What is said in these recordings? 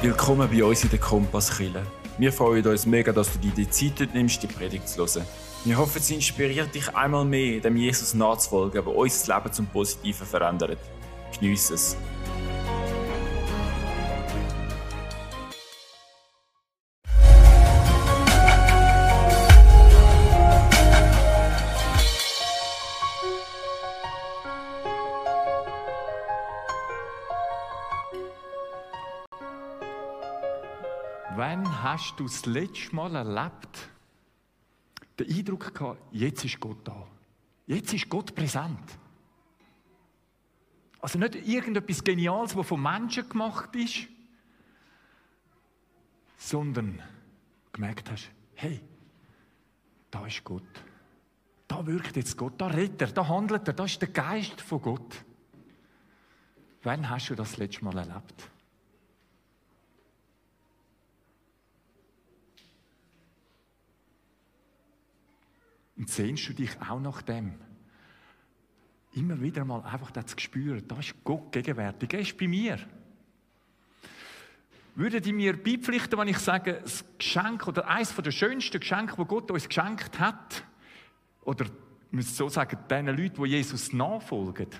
Willkommen bei uns in der Kompasskille. Wir freuen uns mega, dass du dir die Zeit nimmst, die Predigt zu hören. Wir hoffen, sie inspiriert dich einmal mehr, dem Jesus nachzufolgen, der unser Leben zum Positiven verändert. Geniess es. Hast du das letzte Mal erlebt, den Eindruck gehabt, jetzt ist Gott da. Jetzt ist Gott präsent. Also nicht irgendetwas Geniales, was von Menschen gemacht ist, sondern gemerkt hast, hey, da ist Gott. Da wirkt jetzt Gott, da redet er, da handelt er, da ist der Geist von Gott. Wann hast du das letzte Mal erlebt? Sehnst du dich auch nach dem? Immer wieder mal einfach das Gespür, da ist Gott gegenwärtig, er ist bei mir. Würden die mir beipflichten, wenn ich sage, das Geschenk oder eines der schönsten Geschenke, das Gott uns geschenkt hat, oder muss so sagen, den Leuten, die Jesus nachfolgen,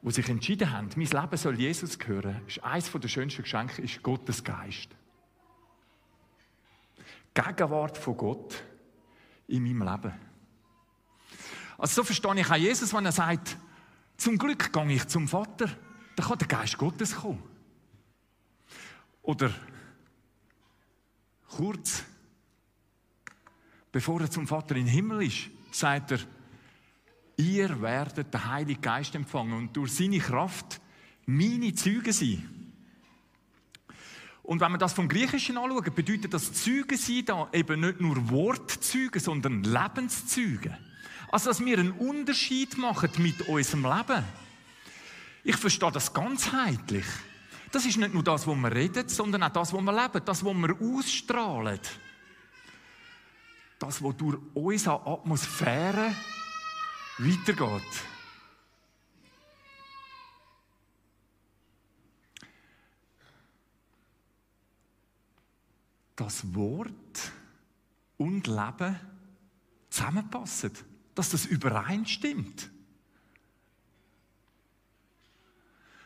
die sich entschieden haben, mein Leben soll Jesus gehören, ist eines der schönsten Geschenke ist Gottes Geist. Gegenwart von Gott in meinem Leben. Also so verstehe ich auch Jesus, wenn er sagt, zum Glück gehe ich zum Vater, dann kann der Geist Gottes kommen. Oder kurz bevor er zum Vater im Himmel ist, sagt er, ihr werdet den Heiligen Geist empfangen und durch seine Kraft meine Züge sein. Und wenn wir das vom Griechischen anschauen, bedeutet das Zeugen sein da eben nicht nur Wortzeugen, sondern Lebenszeugen. Also, dass wir einen Unterschied machen mit unserem Leben. Ich verstehe das ganzheitlich. Das ist nicht nur das, was wir reden, sondern auch das, was wir leben, das, was wir ausstrahlen. Das, was durch unsere Atmosphäre weitergeht. Dass Wort und Leben zusammenpassen, dass das übereinstimmt.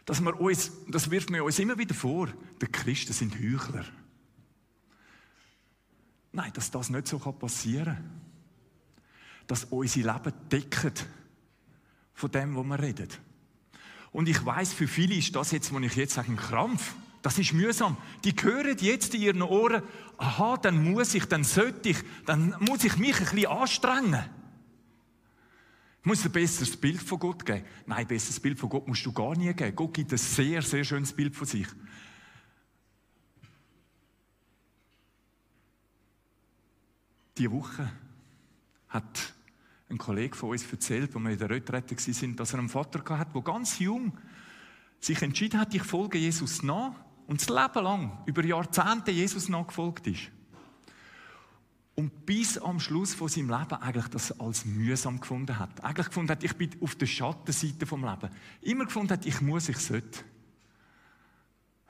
Dass wir uns, das wirft mir uns immer wieder vor, die Christen sind Heuchler. Nein, dass das nicht so passieren kann. Dass unser Leben deckt von dem, was wir reden. Und ich weiß, für viele ist das jetzt, was ich jetzt sage, ein Krampf. Das ist mühsam. Die hören jetzt in ihren Ohren, aha, dann muss ich, dann sollte ich, dann muss ich mich ein bisschen anstrengen. Ich muss ein besseres Bild von Gott geben. Nein, ein besseres Bild von Gott musst du gar nie geben. Gott gibt ein sehr, sehr schönes Bild von sich. Diese Woche hat ein Kollege von uns erzählt, wo wir in der Retrette waren, dass er einen Vater hatte, der ganz jung sich entschieden hat, ich folge Jesus nach und das Leben lang, über Jahrzehnte Jesus nachgefolgt ist. Und bis am Schluss von seinem Leben eigentlich das als mühsam gefunden hat. Eigentlich gefunden hat, ich bin auf der Schattenseite vom Leben. Immer gefunden hat, ich muss, ich sollte.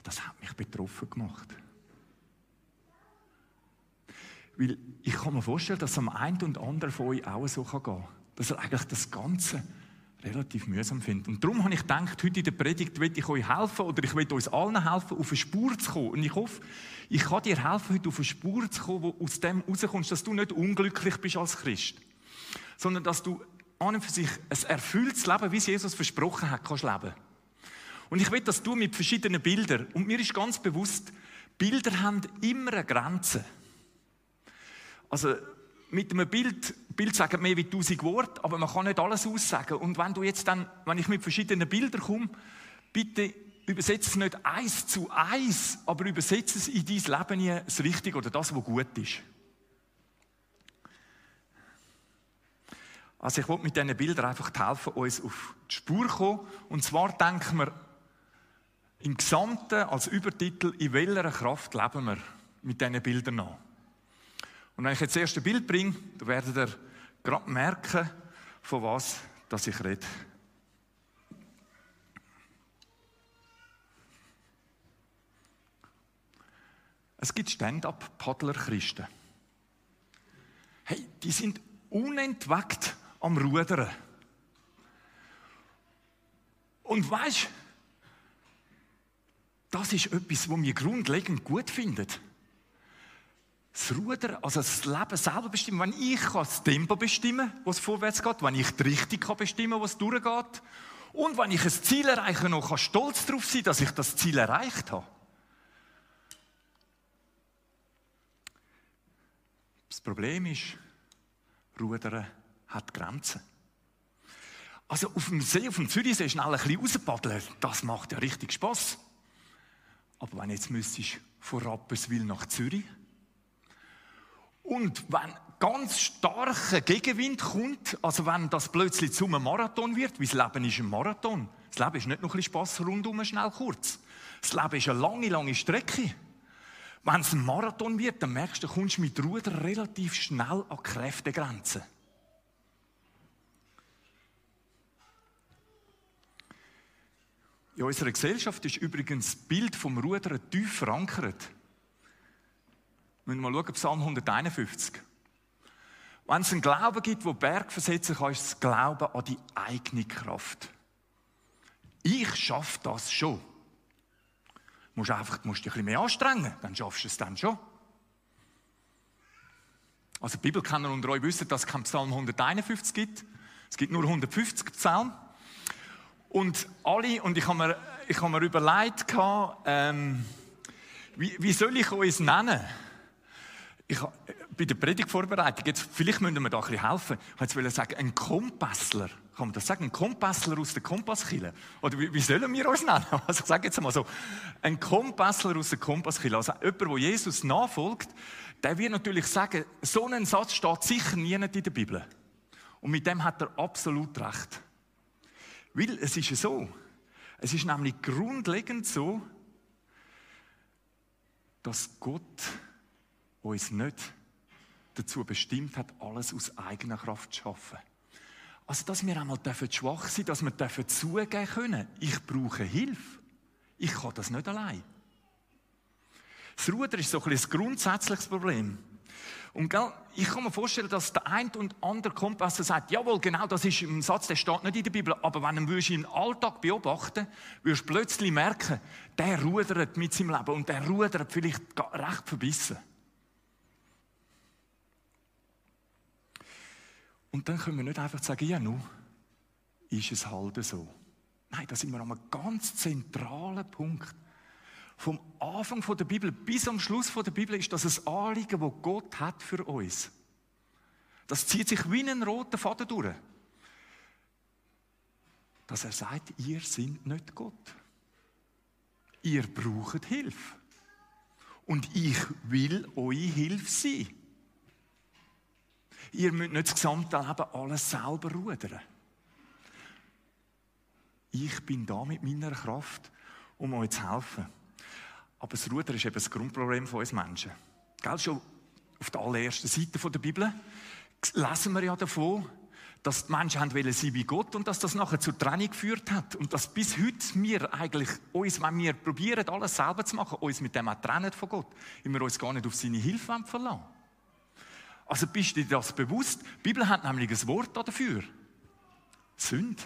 Das hat mich betroffen gemacht. Weil ich kann mir vorstellen, dass es am einen und anderen von euch auch so gehen kann. Dass er eigentlich das Ganze relativ mühsam finde. Und darum habe ich gedacht, heute in der Predigt will ich euch helfen oder ich will uns allen helfen, auf eine Spur zu kommen. Und ich hoffe, ich kann dir helfen, heute auf eine Spur zu kommen, wo aus dem rauskommst, dass du nicht unglücklich bist als Christ, sondern dass du an und für sich ein erfülltes Leben, wie es Jesus versprochen hat, kannst leben. Und ich will das tun mit verschiedenen Bildern. Und mir ist ganz bewusst, Bilder haben immer eine Grenze. Also, mit einem Bild, Bild sagen mehr wie tausend Worte, aber man kann nicht alles aussagen. Und wenn du jetzt dann, wenn ich mit verschiedenen Bildern komme, bitte übersetze es nicht eins zu eins, aber übersetze es in dein Leben hier das Richtige oder das, was gut ist. Also ich wollte mit diesen Bildern einfach helfen, uns auf die Spur zu kommen. Und zwar denken wir im Gesamten als Übertitel, in welcher Kraft leben wir mit diesen Bildern nach. Und wenn ich jetzt das erste Bild bringe, dann werdet ihr gerade merken, von was dass ich rede. Es gibt Stand-up-Paddler-Christen. Hey, die sind unentwegt am Rudern. Und weißt das ist etwas, was wir grundlegend gut finden. Das Ruder, also das Leben selber bestimmen. Wenn ich das Tempo bestimmen kann, es vorwärts geht, wenn ich die Richtung bestimmen kann, wo es durchgeht, und wenn ich ein Ziel erreiche, noch kann stolz darauf sein, dass ich das Ziel erreicht habe. Das Problem ist, Rudern hat Grenzen. Also auf dem See, auf dem Zürichsee schnell ein bisschen rauspaddeln, das macht ja richtig Spaß. Aber wenn jetzt müsstest von Rapperswil nach Zürich und wenn ganz starker Gegenwind kommt, also wenn das plötzlich zum Marathon wird, wie das Leben ist ein Marathon. Das Leben ist nicht noch ein bisschen Spass rundum, schnell kurz. Das Leben ist eine lange, lange Strecke. Wenn es ein Marathon wird, dann merkst du, kommst du mit Ruder relativ schnell an Kräftegrenzen. In unserer Gesellschaft ist übrigens das Bild vom Rudern tief verankert. Wir müssen mal schauen, Psalm 151. Wenn es einen Glauben gibt, wo Berg versetzen kann, ist es Glauben an die eigene Kraft. Ich schaffe das schon. Du musst einfach musst dich ein bisschen mehr anstrengen, dann schaffst du es dann schon. Also Bibelkenner unter euch wissen, dass es keinen Psalm 151 gibt. Es gibt nur 150 Psalmen. Und alle, und ich habe mir, ich mir überlegt, ähm, wie, wie soll ich uns nennen? Ich bei der Predigtvorbereitung, jetzt, vielleicht müssen wir da ein bisschen helfen. Ich wollte sagen, ein Kompassler. Kann man das sagen? Ein Kompassler aus der Kompasskille? Oder wie, wie, sollen wir uns nennen? Also ich sage jetzt mal so, ein Kompassler aus der Kompasskille. Also jemand, der Jesus nachfolgt, der wird natürlich sagen, so ein Satz steht sicher nie in der Bibel. Und mit dem hat er absolut recht. Weil es ist so, es ist nämlich grundlegend so, dass Gott uns nicht dazu bestimmt hat, alles aus eigener Kraft zu schaffen. Also, dass wir einmal schwach sein dürfen, dass wir zugeben können, ich brauche Hilfe. Ich kann das nicht allein. Das Ruder ist so ein, ein grundsätzliches Problem. Und gell, ich kann mir vorstellen, dass der ein und andere Kompass sagt, jawohl, genau, das ist ein Satz, der steht nicht in der Bibel, aber wenn du ihn im Alltag beobachten wirst du plötzlich merken, der rudert mit seinem Leben und der rudert vielleicht recht verbissen. Und dann können wir nicht einfach sagen, ja, nun ist es halt so. Nein, da sind wir an einem ganz zentralen Punkt. Vom Anfang der Bibel bis am Schluss der Bibel ist das ein Anliegen, das Gott hat für uns. Das zieht sich wie ein roter Faden durch. Dass er sagt, ihr seid nicht Gott. Ihr braucht Hilfe. Und ich will eure Hilfe sein. Ihr müsst nicht das gesamte Leben alles selber rudern. Ich bin da mit meiner Kraft, um euch zu helfen. Aber das Ruder ist eben das Grundproblem von uns Menschen. Gell, schon auf der allerersten Seite der Bibel lesen wir ja davon, dass die Menschen wollen sein wie Gott und dass das nachher zur Trennung geführt hat. Und dass bis heute wir eigentlich uns, wenn wir probieren, alles selber zu machen, uns mit dem auch trennen von Gott, weil wir uns gar nicht auf seine Hilfe verlassen. Also bist du dir das bewusst? Die Bibel hat nämlich ein Wort dafür. Sünde.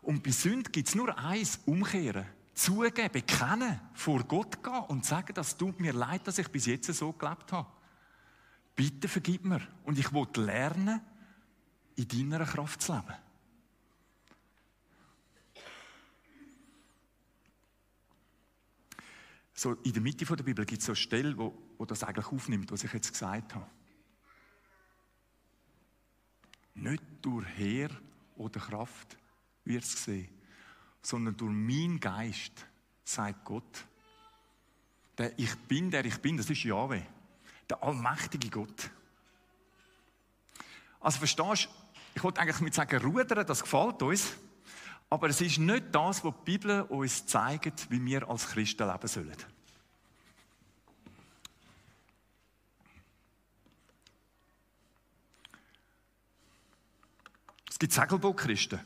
Und bei Sünde gibt es nur eins, umkehren. Zugeben, bekennen, vor Gott gehen und sagen, das tut mir leid, dass ich bis jetzt so gelebt habe. Bitte vergib mir. Und ich will lernen, in deiner Kraft zu leben. So in der Mitte der Bibel gibt es so eine Stelle, wo, wo das eigentlich aufnimmt, was ich jetzt gesagt habe. Nicht durch Heer oder Kraft wird es gesehen, sondern durch meinen Geist, sagt Gott. Der Ich bin, der ich bin, das ist Jahwe, der allmächtige Gott. Also verstehst du, ich wollte eigentlich mit sagen, rudern, das gefällt uns, aber es ist nicht das, was die Bibel uns zeigt, wie wir als Christen leben sollen. Gibt Segelbootchristen.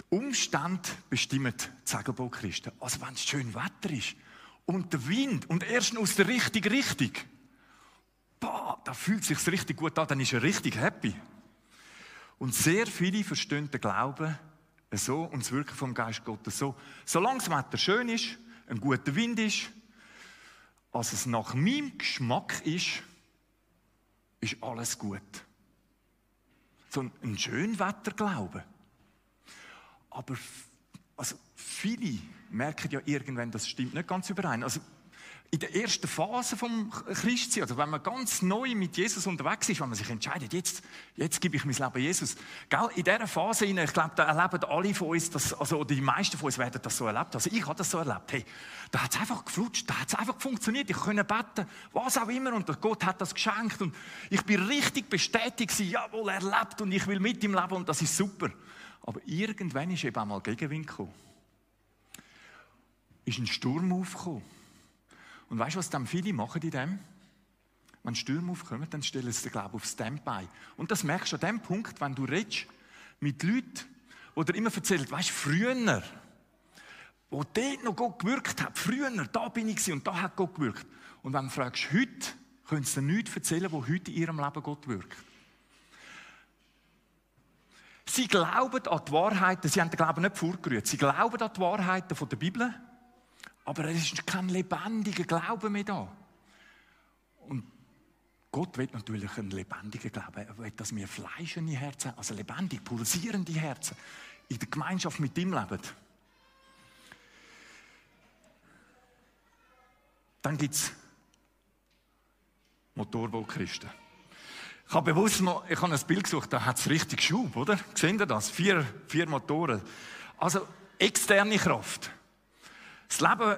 Die Umstände bestimmen die Segelbootchristen. Also wenn es schön Wetter ist und der Wind und erst aus der richtigen Richtung. Boah, da fühlt sich's richtig gut an, dann ist er richtig happy. Und sehr viele verstehen den Glauben so und das Wirken vom Geist Gottes so. Solange das Wetter schön ist, ein guter Wind ist, als es nach meinem Geschmack ist, ist alles gut. So ein Schönwetterglaube. Aber also viele merken ja irgendwann, das stimmt nicht ganz überein. Also in der ersten Phase vom Christsein, also wenn man ganz neu mit Jesus unterwegs ist, wenn man sich entscheidet, jetzt, jetzt gebe ich mein Leben Jesus. Gell? In dieser Phase, ich glaube, da erleben alle von uns, das, also die meisten von uns werden das so erlebt. Also ich habe das so erlebt. Hey, da hat es einfach geflutscht, da hat es einfach funktioniert. Ich konnte beten, was auch immer, und Gott hat das geschenkt. Und ich bin richtig bestätigt, jawohl, er lebt und ich will mit ihm leben und das ist super. Aber irgendwann ist eben einmal Gegenwind gekommen. Ist ein Sturm aufgekommen. Und weißt du, was dann viele machen in dem? Wenn Stürme aufkommen, dann stellen sie den Glauben auf Standby. Und das merkst du an dem Punkt, wenn du redest mit Leuten, die dir immer erzählen, weißt du, früher, wo dort noch Gott gewirkt hat, früher, da bin ich und da hat Gott gewirkt. Und wenn du fragst, heute, können sie dir nichts erzählen, wo heute in ihrem Leben Gott wirkt. Sie glauben an die Wahrheiten, sie haben den Glauben nicht vorgerührt, sie glauben an die Wahrheiten der Bibel, aber es ist kein lebendiger Glaube mehr da. Und Gott will natürlich einen lebendigen Glauben. Er will, dass wir Fleisch in die Herzen also lebendig, pulsierende Herzen, in der Gemeinschaft mit ihm leben. Dann gibt es Motorbootchristen. Ich habe bewusst noch, ich habe ein Bild gesucht, da hat es richtig Schub, oder? Sehen Sie das? Vier, vier Motoren. Also externe Kraft. Das Leben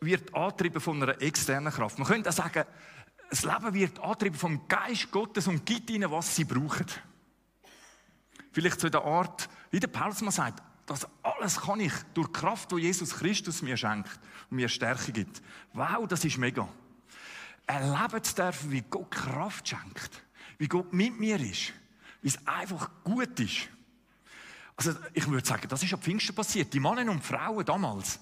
wird angetrieben von einer externen Kraft. Man könnte auch sagen, das Leben wird angetrieben vom Geist Gottes und gibt ihnen, was sie brauchen. Vielleicht in der Art, wie der Paulus mal sagt, das alles kann ich durch die Kraft, die Jesus Christus mir schenkt und mir Stärke gibt. Wow, das ist mega. Erleben zu dürfen, wie Gott Kraft schenkt, wie Gott mit mir ist, wie es einfach gut ist. Also ich würde sagen, das ist am Pfingsten passiert. Die Männer und Frauen damals,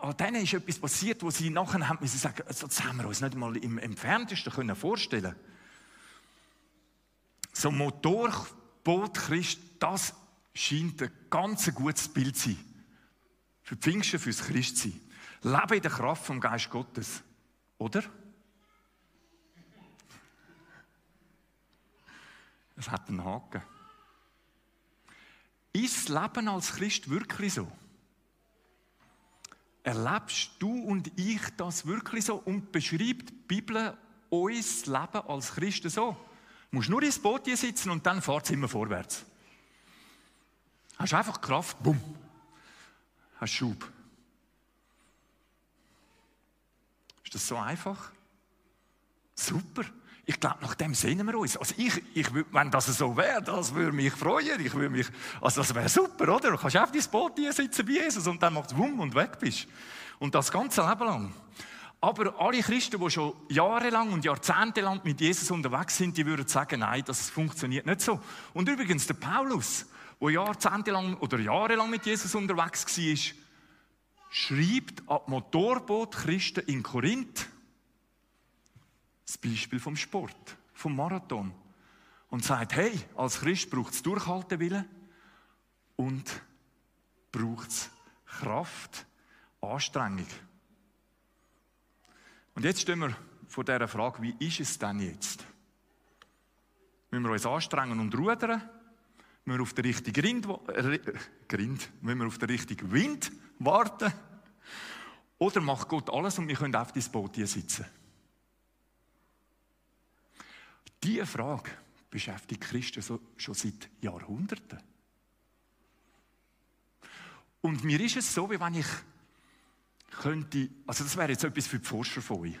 an denen ist etwas passiert, wo sie nachher haben müssen sagen, also das haben wir uns nicht mal im entferntesten können vorstellen. So ein Motorboot Christ, das scheint ein ganz gutes Bild zu sein. Für Pfingsten, fürs Christsein. Lebe in der Kraft vom Geist Gottes. Oder? Es hat einen Haken. Ist das Leben als Christ wirklich so? Erlebst du und ich das wirklich so? Und beschreibt die Bibel uns Leben als Christen so? Du musst nur ins Boot hier sitzen und dann fahrt es immer vorwärts. Hast einfach Kraft, bumm. Hast Schub. Ist das so einfach? Super. Ich glaube, nach dem sehnen wir uns. Also ich, ich, wenn das so wäre, das würde mich freuen. Ich würde mich, also das wäre super, oder? Du kannst auf dein Boot hier sitzen wie Jesus und dann macht es wumm und weg bist. Und das ganze Leben lang. Aber alle Christen, die schon jahrelang und jahrzehntelang mit Jesus unterwegs sind, die würden sagen, nein, das funktioniert nicht so. Und übrigens, der Paulus, der jahrzehntelang oder jahrelang mit Jesus unterwegs war, schreibt an Motorboot-Christen in Korinth, das Beispiel vom Sport, vom Marathon. Und sagt, hey, als Christ braucht es Durchhaltewillen und braucht es Kraft, Anstrengung. Und jetzt stehen wir vor dieser Frage, wie ist es denn jetzt? Müssen wir uns anstrengen und rudern? Müssen wir auf den richtigen Grind, äh, müssen wir auf den richtigen Wind warten? Oder macht Gott alles und wir können auf das Boot hier sitzen? Diese Frage beschäftigt Christen schon seit Jahrhunderten. Und mir ist es so, wie wenn ich könnte, also das wäre jetzt etwas für die Forscher von euch,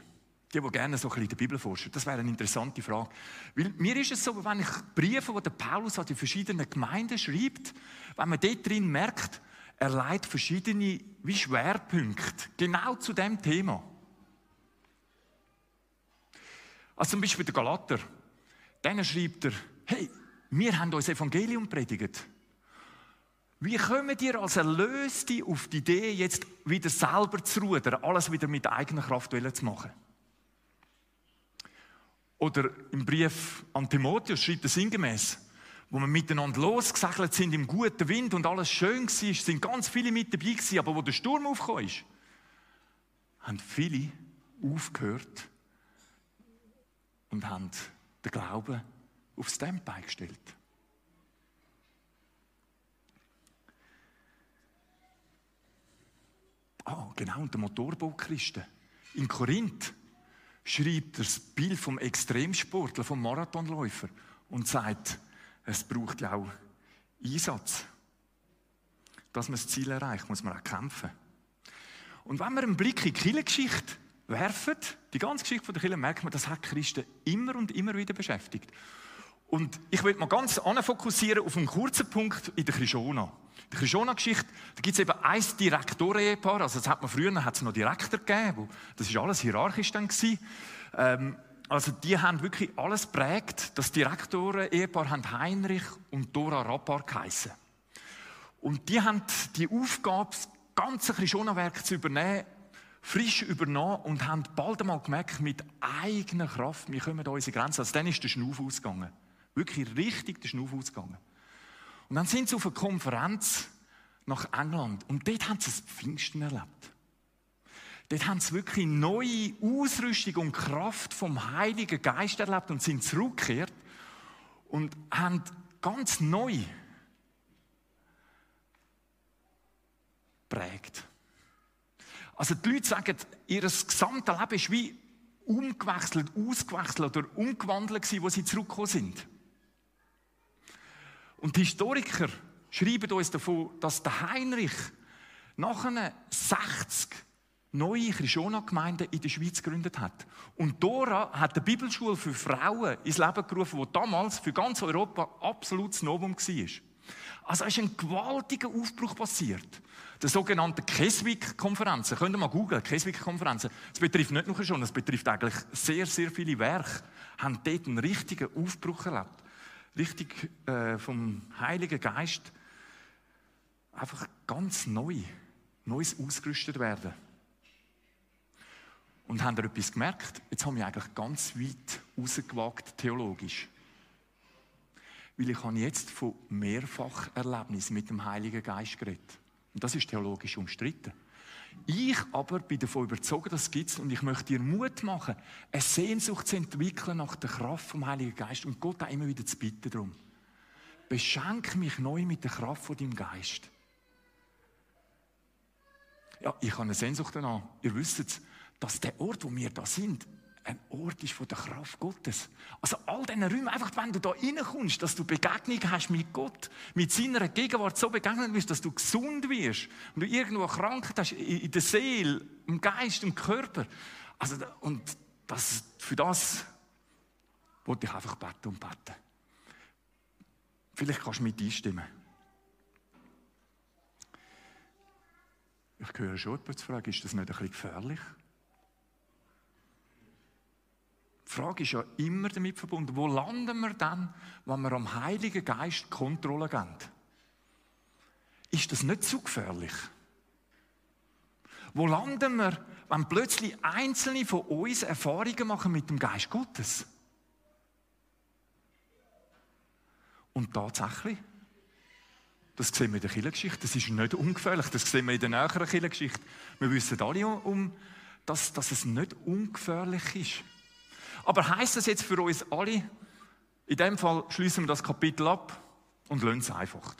die, die gerne so ein bisschen in der Bibel forschen, das wäre eine interessante Frage. Weil mir ist es so, wie wenn ich Briefe, die der Paulus an die verschiedenen Gemeinden schreibt, wenn man dort drin merkt, er leitet verschiedene wie Schwerpunkte genau zu dem Thema. Also zum Beispiel der Galater. Dann schreibt er, hey, wir haben uns Evangelium predigt. Wie kommen ihr als Erlöste auf die Idee, jetzt wieder selber zu rudern, alles wieder mit eigener Kraft zu machen? Oder im Brief an Timotheus schreibt er sinngemäß, wo wir miteinander losgesegelt sind im guten Wind und alles schön war, sind ganz viele mit dabei gewesen, aber wo der Sturm aufgekommen ist, haben viele aufgehört und haben den Glauben aufs Standby gestellt. Ah, genau, und der Motorbootchristen. In Korinth schreibt er das Bild vom Extremsportler, vom Marathonläufer und sagt, es braucht ja auch Einsatz. Dass man das Ziel erreicht, muss man auch kämpfen. Und wenn wir einen Blick in die Kirchengeschichte werfen, die ganze Geschichte der Kirche, merkt man, das hat Christen immer und immer wieder beschäftigt. Und ich will mal ganz fokussieren auf einen kurzen Punkt in der Krishona. In der Krishona-Geschichte, gibt es eben ein Direktoren-Ehepaar, also das hat man früher hat's noch Direktor gegeben, das war alles hierarchisch dann gewesen. Ähm, also die haben wirklich alles prägt. Das Direktoren-Ehepaar haben Heinrich und Dora Rappar geheissen. Und die haben die Aufgabe, das ganze Krishona-Werk zu übernehmen, frisch übernommen und haben bald einmal gemerkt, mit eigener Kraft, wir kommen an unsere Grenzen. Also dann ist der Schnuff ausgegangen. Wirklich richtig der Schnuff ausgegangen. Und dann sind sie auf einer Konferenz nach England und dort haben sie das Pfingsten erlebt. Dort haben sie wirklich neue Ausrüstung und Kraft vom Heiligen Geist erlebt und sind zurückgekehrt und haben ganz neu prägt. Also die Leute sagen, ihr gesamtes Leben ist wie umgewechselt, ausgewechselt oder umgewandelt gewesen, wo sie zurückgekommen sind. Und die Historiker schreiben uns davon, dass der Heinrich nachher 60 neue Krishona-Gemeinden in der Schweiz gegründet hat. Und Dora hat eine Bibelschule für Frauen ins Leben gerufen, die damals für ganz Europa absolut Novum war. Also ist ein gewaltiger Aufbruch passiert. Der sogenannte Keswick-Konferenzen. Könnt ihr mal googeln, Keswick-Konferenzen. Das betrifft nicht nur schon, das betrifft eigentlich sehr, sehr viele Werke. Haben dort einen richtigen Aufbruch erlebt. Richtig äh, vom Heiligen Geist einfach ganz neu, Neues ausgerüstet werden. Und haben ihr etwas gemerkt? Jetzt haben wir eigentlich ganz weit rausgewagt theologisch. Weil ich habe jetzt von Mehrfacherlebnis mit dem Heiligen Geist geredet. Und das ist theologisch umstritten. Ich aber bin davon überzeugt, dass es gibt und ich möchte dir Mut machen, eine Sehnsucht zu entwickeln nach der Kraft vom Heiligen Geist und Gott auch immer wieder zu bitten darum. Beschenk mich neu mit der Kraft von deinem Geist. Ja, ich habe eine Sehnsucht danach. Ihr wisst es, dass der Ort, wo wir da sind, ein Ort ist von der Kraft Gottes. Also all diese Räume, einfach wenn du da reinkommst, dass du Begegnung hast mit Gott, mit seiner Gegenwart so begegnen wirst, dass du gesund wirst und du irgendwo Krankheit hast in der Seele, im Geist, im Körper. Also, und das, für das wollte ich einfach beten und beten. Vielleicht kannst du mit einstimmen. Ich höre schon jemanden fragen, ist das nicht ein bisschen gefährlich? Die Frage ist ja immer damit verbunden, wo landen wir dann, wenn wir am Heiligen Geist Kontrolle geben? Ist das nicht zu gefährlich? Wo landen wir, wenn plötzlich Einzelne von uns Erfahrungen machen mit dem Geist Gottes? Und tatsächlich, das sehen wir in der Kirchengeschichte, das ist nicht ungefährlich, das sehen wir in der näheren Kirchengeschichte. Wir wissen alle um, dass, dass es nicht ungefährlich ist. Aber heißt das jetzt für uns alle, in dem Fall schließen wir das Kapitel ab und lösen es einfach.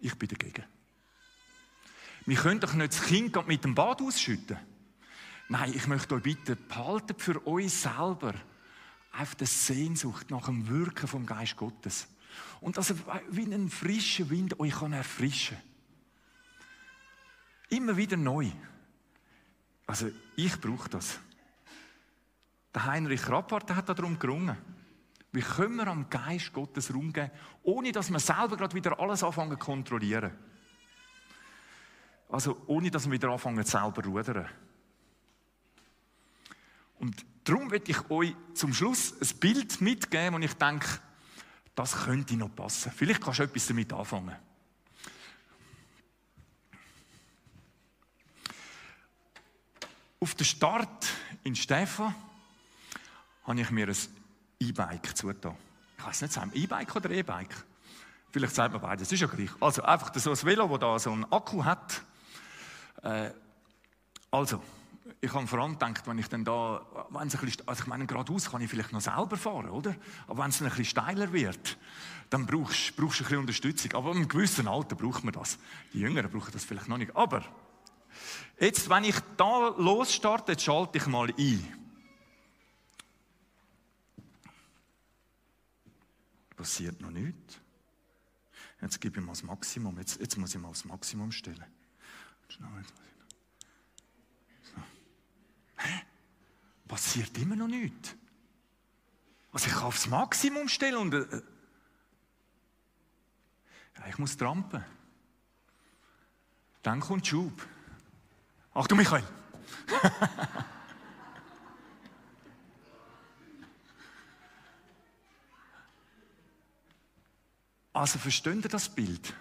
Ich bin dagegen. Wir können doch nicht das Kind mit dem Bad ausschütten. Nein, ich möchte euch bitten, behaltet für euch selber auf der Sehnsucht nach dem Wirken vom Geist Gottes. Und dass er wie ein frischer Wind euch kann erfrischen Immer wieder neu. Also ich brauche das. Der Heinrich Rappart hat darum gerungen. Wie können wir am Geist Gottes Raum geben, ohne dass wir selber gerade wieder alles anfangen zu kontrollieren? Also ohne dass wir wieder anfangen selber zu rudern. Und darum will ich euch zum Schluss ein Bild mitgeben, und ich denke, das könnte noch passen. Vielleicht kannst du etwas damit anfangen. Auf den Start in Stefan habe ich mir ein E-Bike zugetan. Ich weiß nicht, sagen E-Bike oder E-Bike? Vielleicht sagt man beides, das ist ja gleich. Also einfach so ein Velo, das da so einen Akku hat. Äh, also, ich habe vor allem gedacht, wenn ich dann da, wenn es ein bisschen, also ich meine, geradeaus kann ich vielleicht noch selber fahren, oder? Aber wenn es ein bisschen steiler wird, dann brauchst, brauchst du ein bisschen Unterstützung. Aber im gewissen Alter braucht man das. Die Jüngeren brauchen das vielleicht noch nicht. Aber, jetzt, wenn ich da losstarte, jetzt schalte ich mal ein. Passiert noch nichts. Jetzt gebe ich mal das Maximum. Jetzt, jetzt muss ich mal das Maximum stellen. Schnell, jetzt Hä? Passiert immer noch nichts. Also ich kann aufs Maximum stellen und... Äh, ja, ich muss trampen. Dann kommt Schub. Achtung, Michael! also versteht ihr das Bild?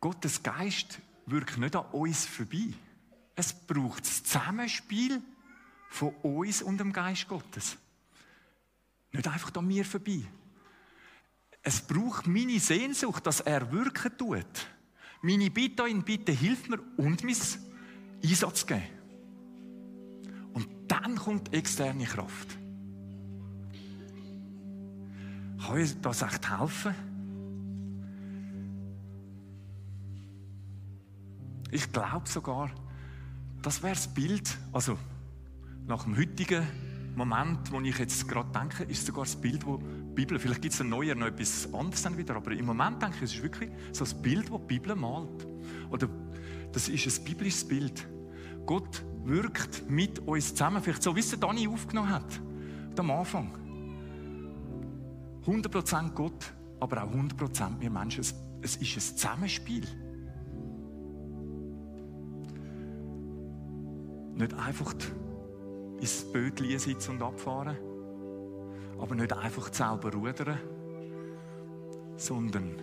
Gottes Geist wirkt nicht an uns vorbei. Es braucht das Zusammenspiel von uns und dem Geist Gottes. Nicht einfach an mir vorbei. Es braucht meine Sehnsucht, dass er wirken tut. Meine Bitte an ihn, bitte hilf mir und mein Einsatz geben. Und dann kommt externe Kraft. Kann ich das echt helfen? Ich glaube sogar, das wäre das Bild, also nach dem heutigen Moment, wo ich jetzt gerade denke, ist sogar das Bild, wo die Bibel, vielleicht gibt es ein neuer noch etwas anderes dann wieder, aber im Moment denke ich, es ist wirklich so das Bild, das die Bibel malt. Oder das ist ein biblisches Bild. Gott wirkt mit uns zusammen, vielleicht so, wie es Dani aufgenommen hat, am Anfang. 100% Gott, aber auch 100% wir Menschen. Es ist ein Zusammenspiel. Nicht einfach ins Bötchen sitzen und abfahren, aber nicht einfach selber rudern, sondern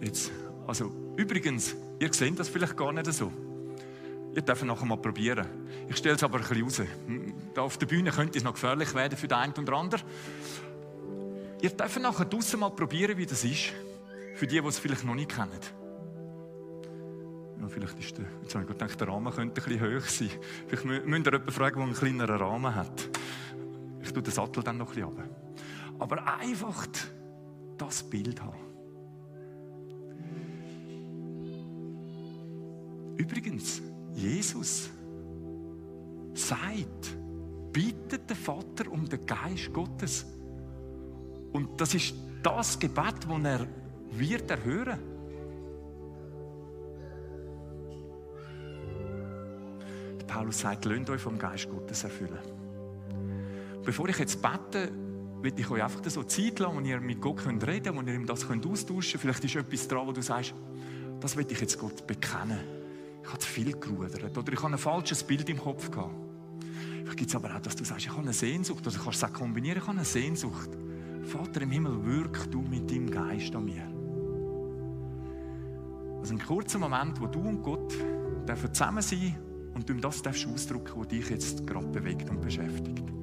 jetzt, also übrigens, ihr seht das vielleicht gar nicht so. Ihr dürft nachher mal probieren. Ich stelle es aber ein bisschen raus. Da auf der Bühne könnte es noch gefährlich werden für den einen oder anderen. Ihr dürft nachher draußen mal probieren, wie das ist. Für die, die es vielleicht noch nicht kennen. Ja, vielleicht ist der, jetzt habe ich gedacht, der Rahmen könnte ein bisschen hoch sein. Vielleicht müsst ihr jemanden fragen, der einen kleineren Rahmen hat. Ich tue den Sattel dann noch ein bisschen runter. Aber einfach das Bild haben. Übrigens, Jesus sagt, bittet den Vater um den Geist Gottes. Und das ist das Gebet, das er wird erhören. Paulus sagt, lasst euch vom Geist Gottes erfüllen. Bevor ich jetzt bete, will ich euch einfach so Zeit lassen, wo ihr mit Gott könnt reden könnt, wo ihr ihm das könnt austauschen könnt. Vielleicht ist etwas dran, wo du sagst, das will ich jetzt Gott bekennen. Ich habe zu viel gerudert oder ich habe ein falsches Bild im Kopf gehabt. Vielleicht gibt es aber auch, dass du sagst, ich habe eine Sehnsucht, oder du kannst es auch kombinieren, ich habe eine Sehnsucht. Vater im Himmel, wirk du mit deinem Geist an mir. Also ein kurzer Moment, wo du und Gott zusammen sein dürfen und du ihm das darfst ausdrücken, was dich jetzt gerade bewegt und beschäftigt.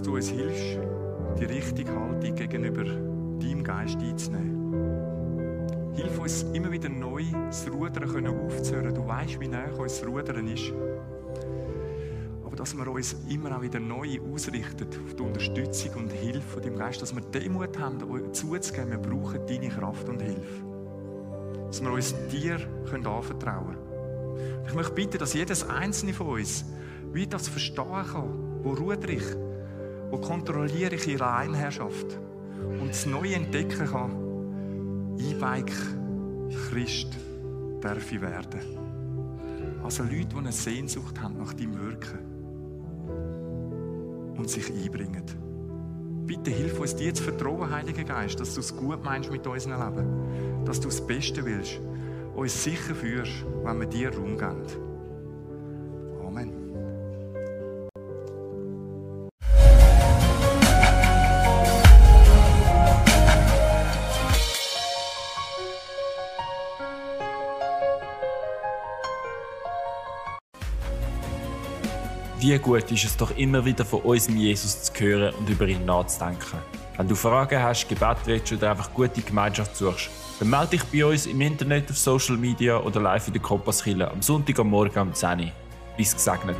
dass du uns hilfst, die richtige Haltung gegenüber deinem Geist einzunehmen. Hilf uns immer wieder neu, das Rudern aufzuhören. Du weißt, wie nah uns das Rudern ist. Aber dass wir uns immer auch wieder neu ausrichten auf die Unterstützung und Hilfe von deinem Geist. Dass wir Demut haben, zuzugeben, wir brauchen deine Kraft und Hilfe. Dass wir uns dir anvertrauen können. Ich möchte bitten, dass jedes einzelne von uns wie das verstehen kann, wo Ruderich wo kontrolliere ich ihre Einherrschaft? Und das Neue entdecken kann E-Bike Christ darf ich werden. Also Leute, die eine Sehnsucht haben nach deinem Wirken und sich einbringen. Bitte hilf uns, dir zu vertrauen, Heiliger Geist, dass du es gut meinst mit unserem Leben. Dass du das Beste willst. Uns sicher führst, wenn wir dir Raum geben. Wie gut ist es doch immer wieder von unserem Jesus zu hören und über ihn nachzudenken. Wenn du Fragen hast, Gebet willst oder einfach gute Gemeinschaft suchst, dann melde dich bei uns im Internet, auf Social Media oder live in der Kompasskille am Sonntag am Morgen um 10 Uhr. Bis gesegnet.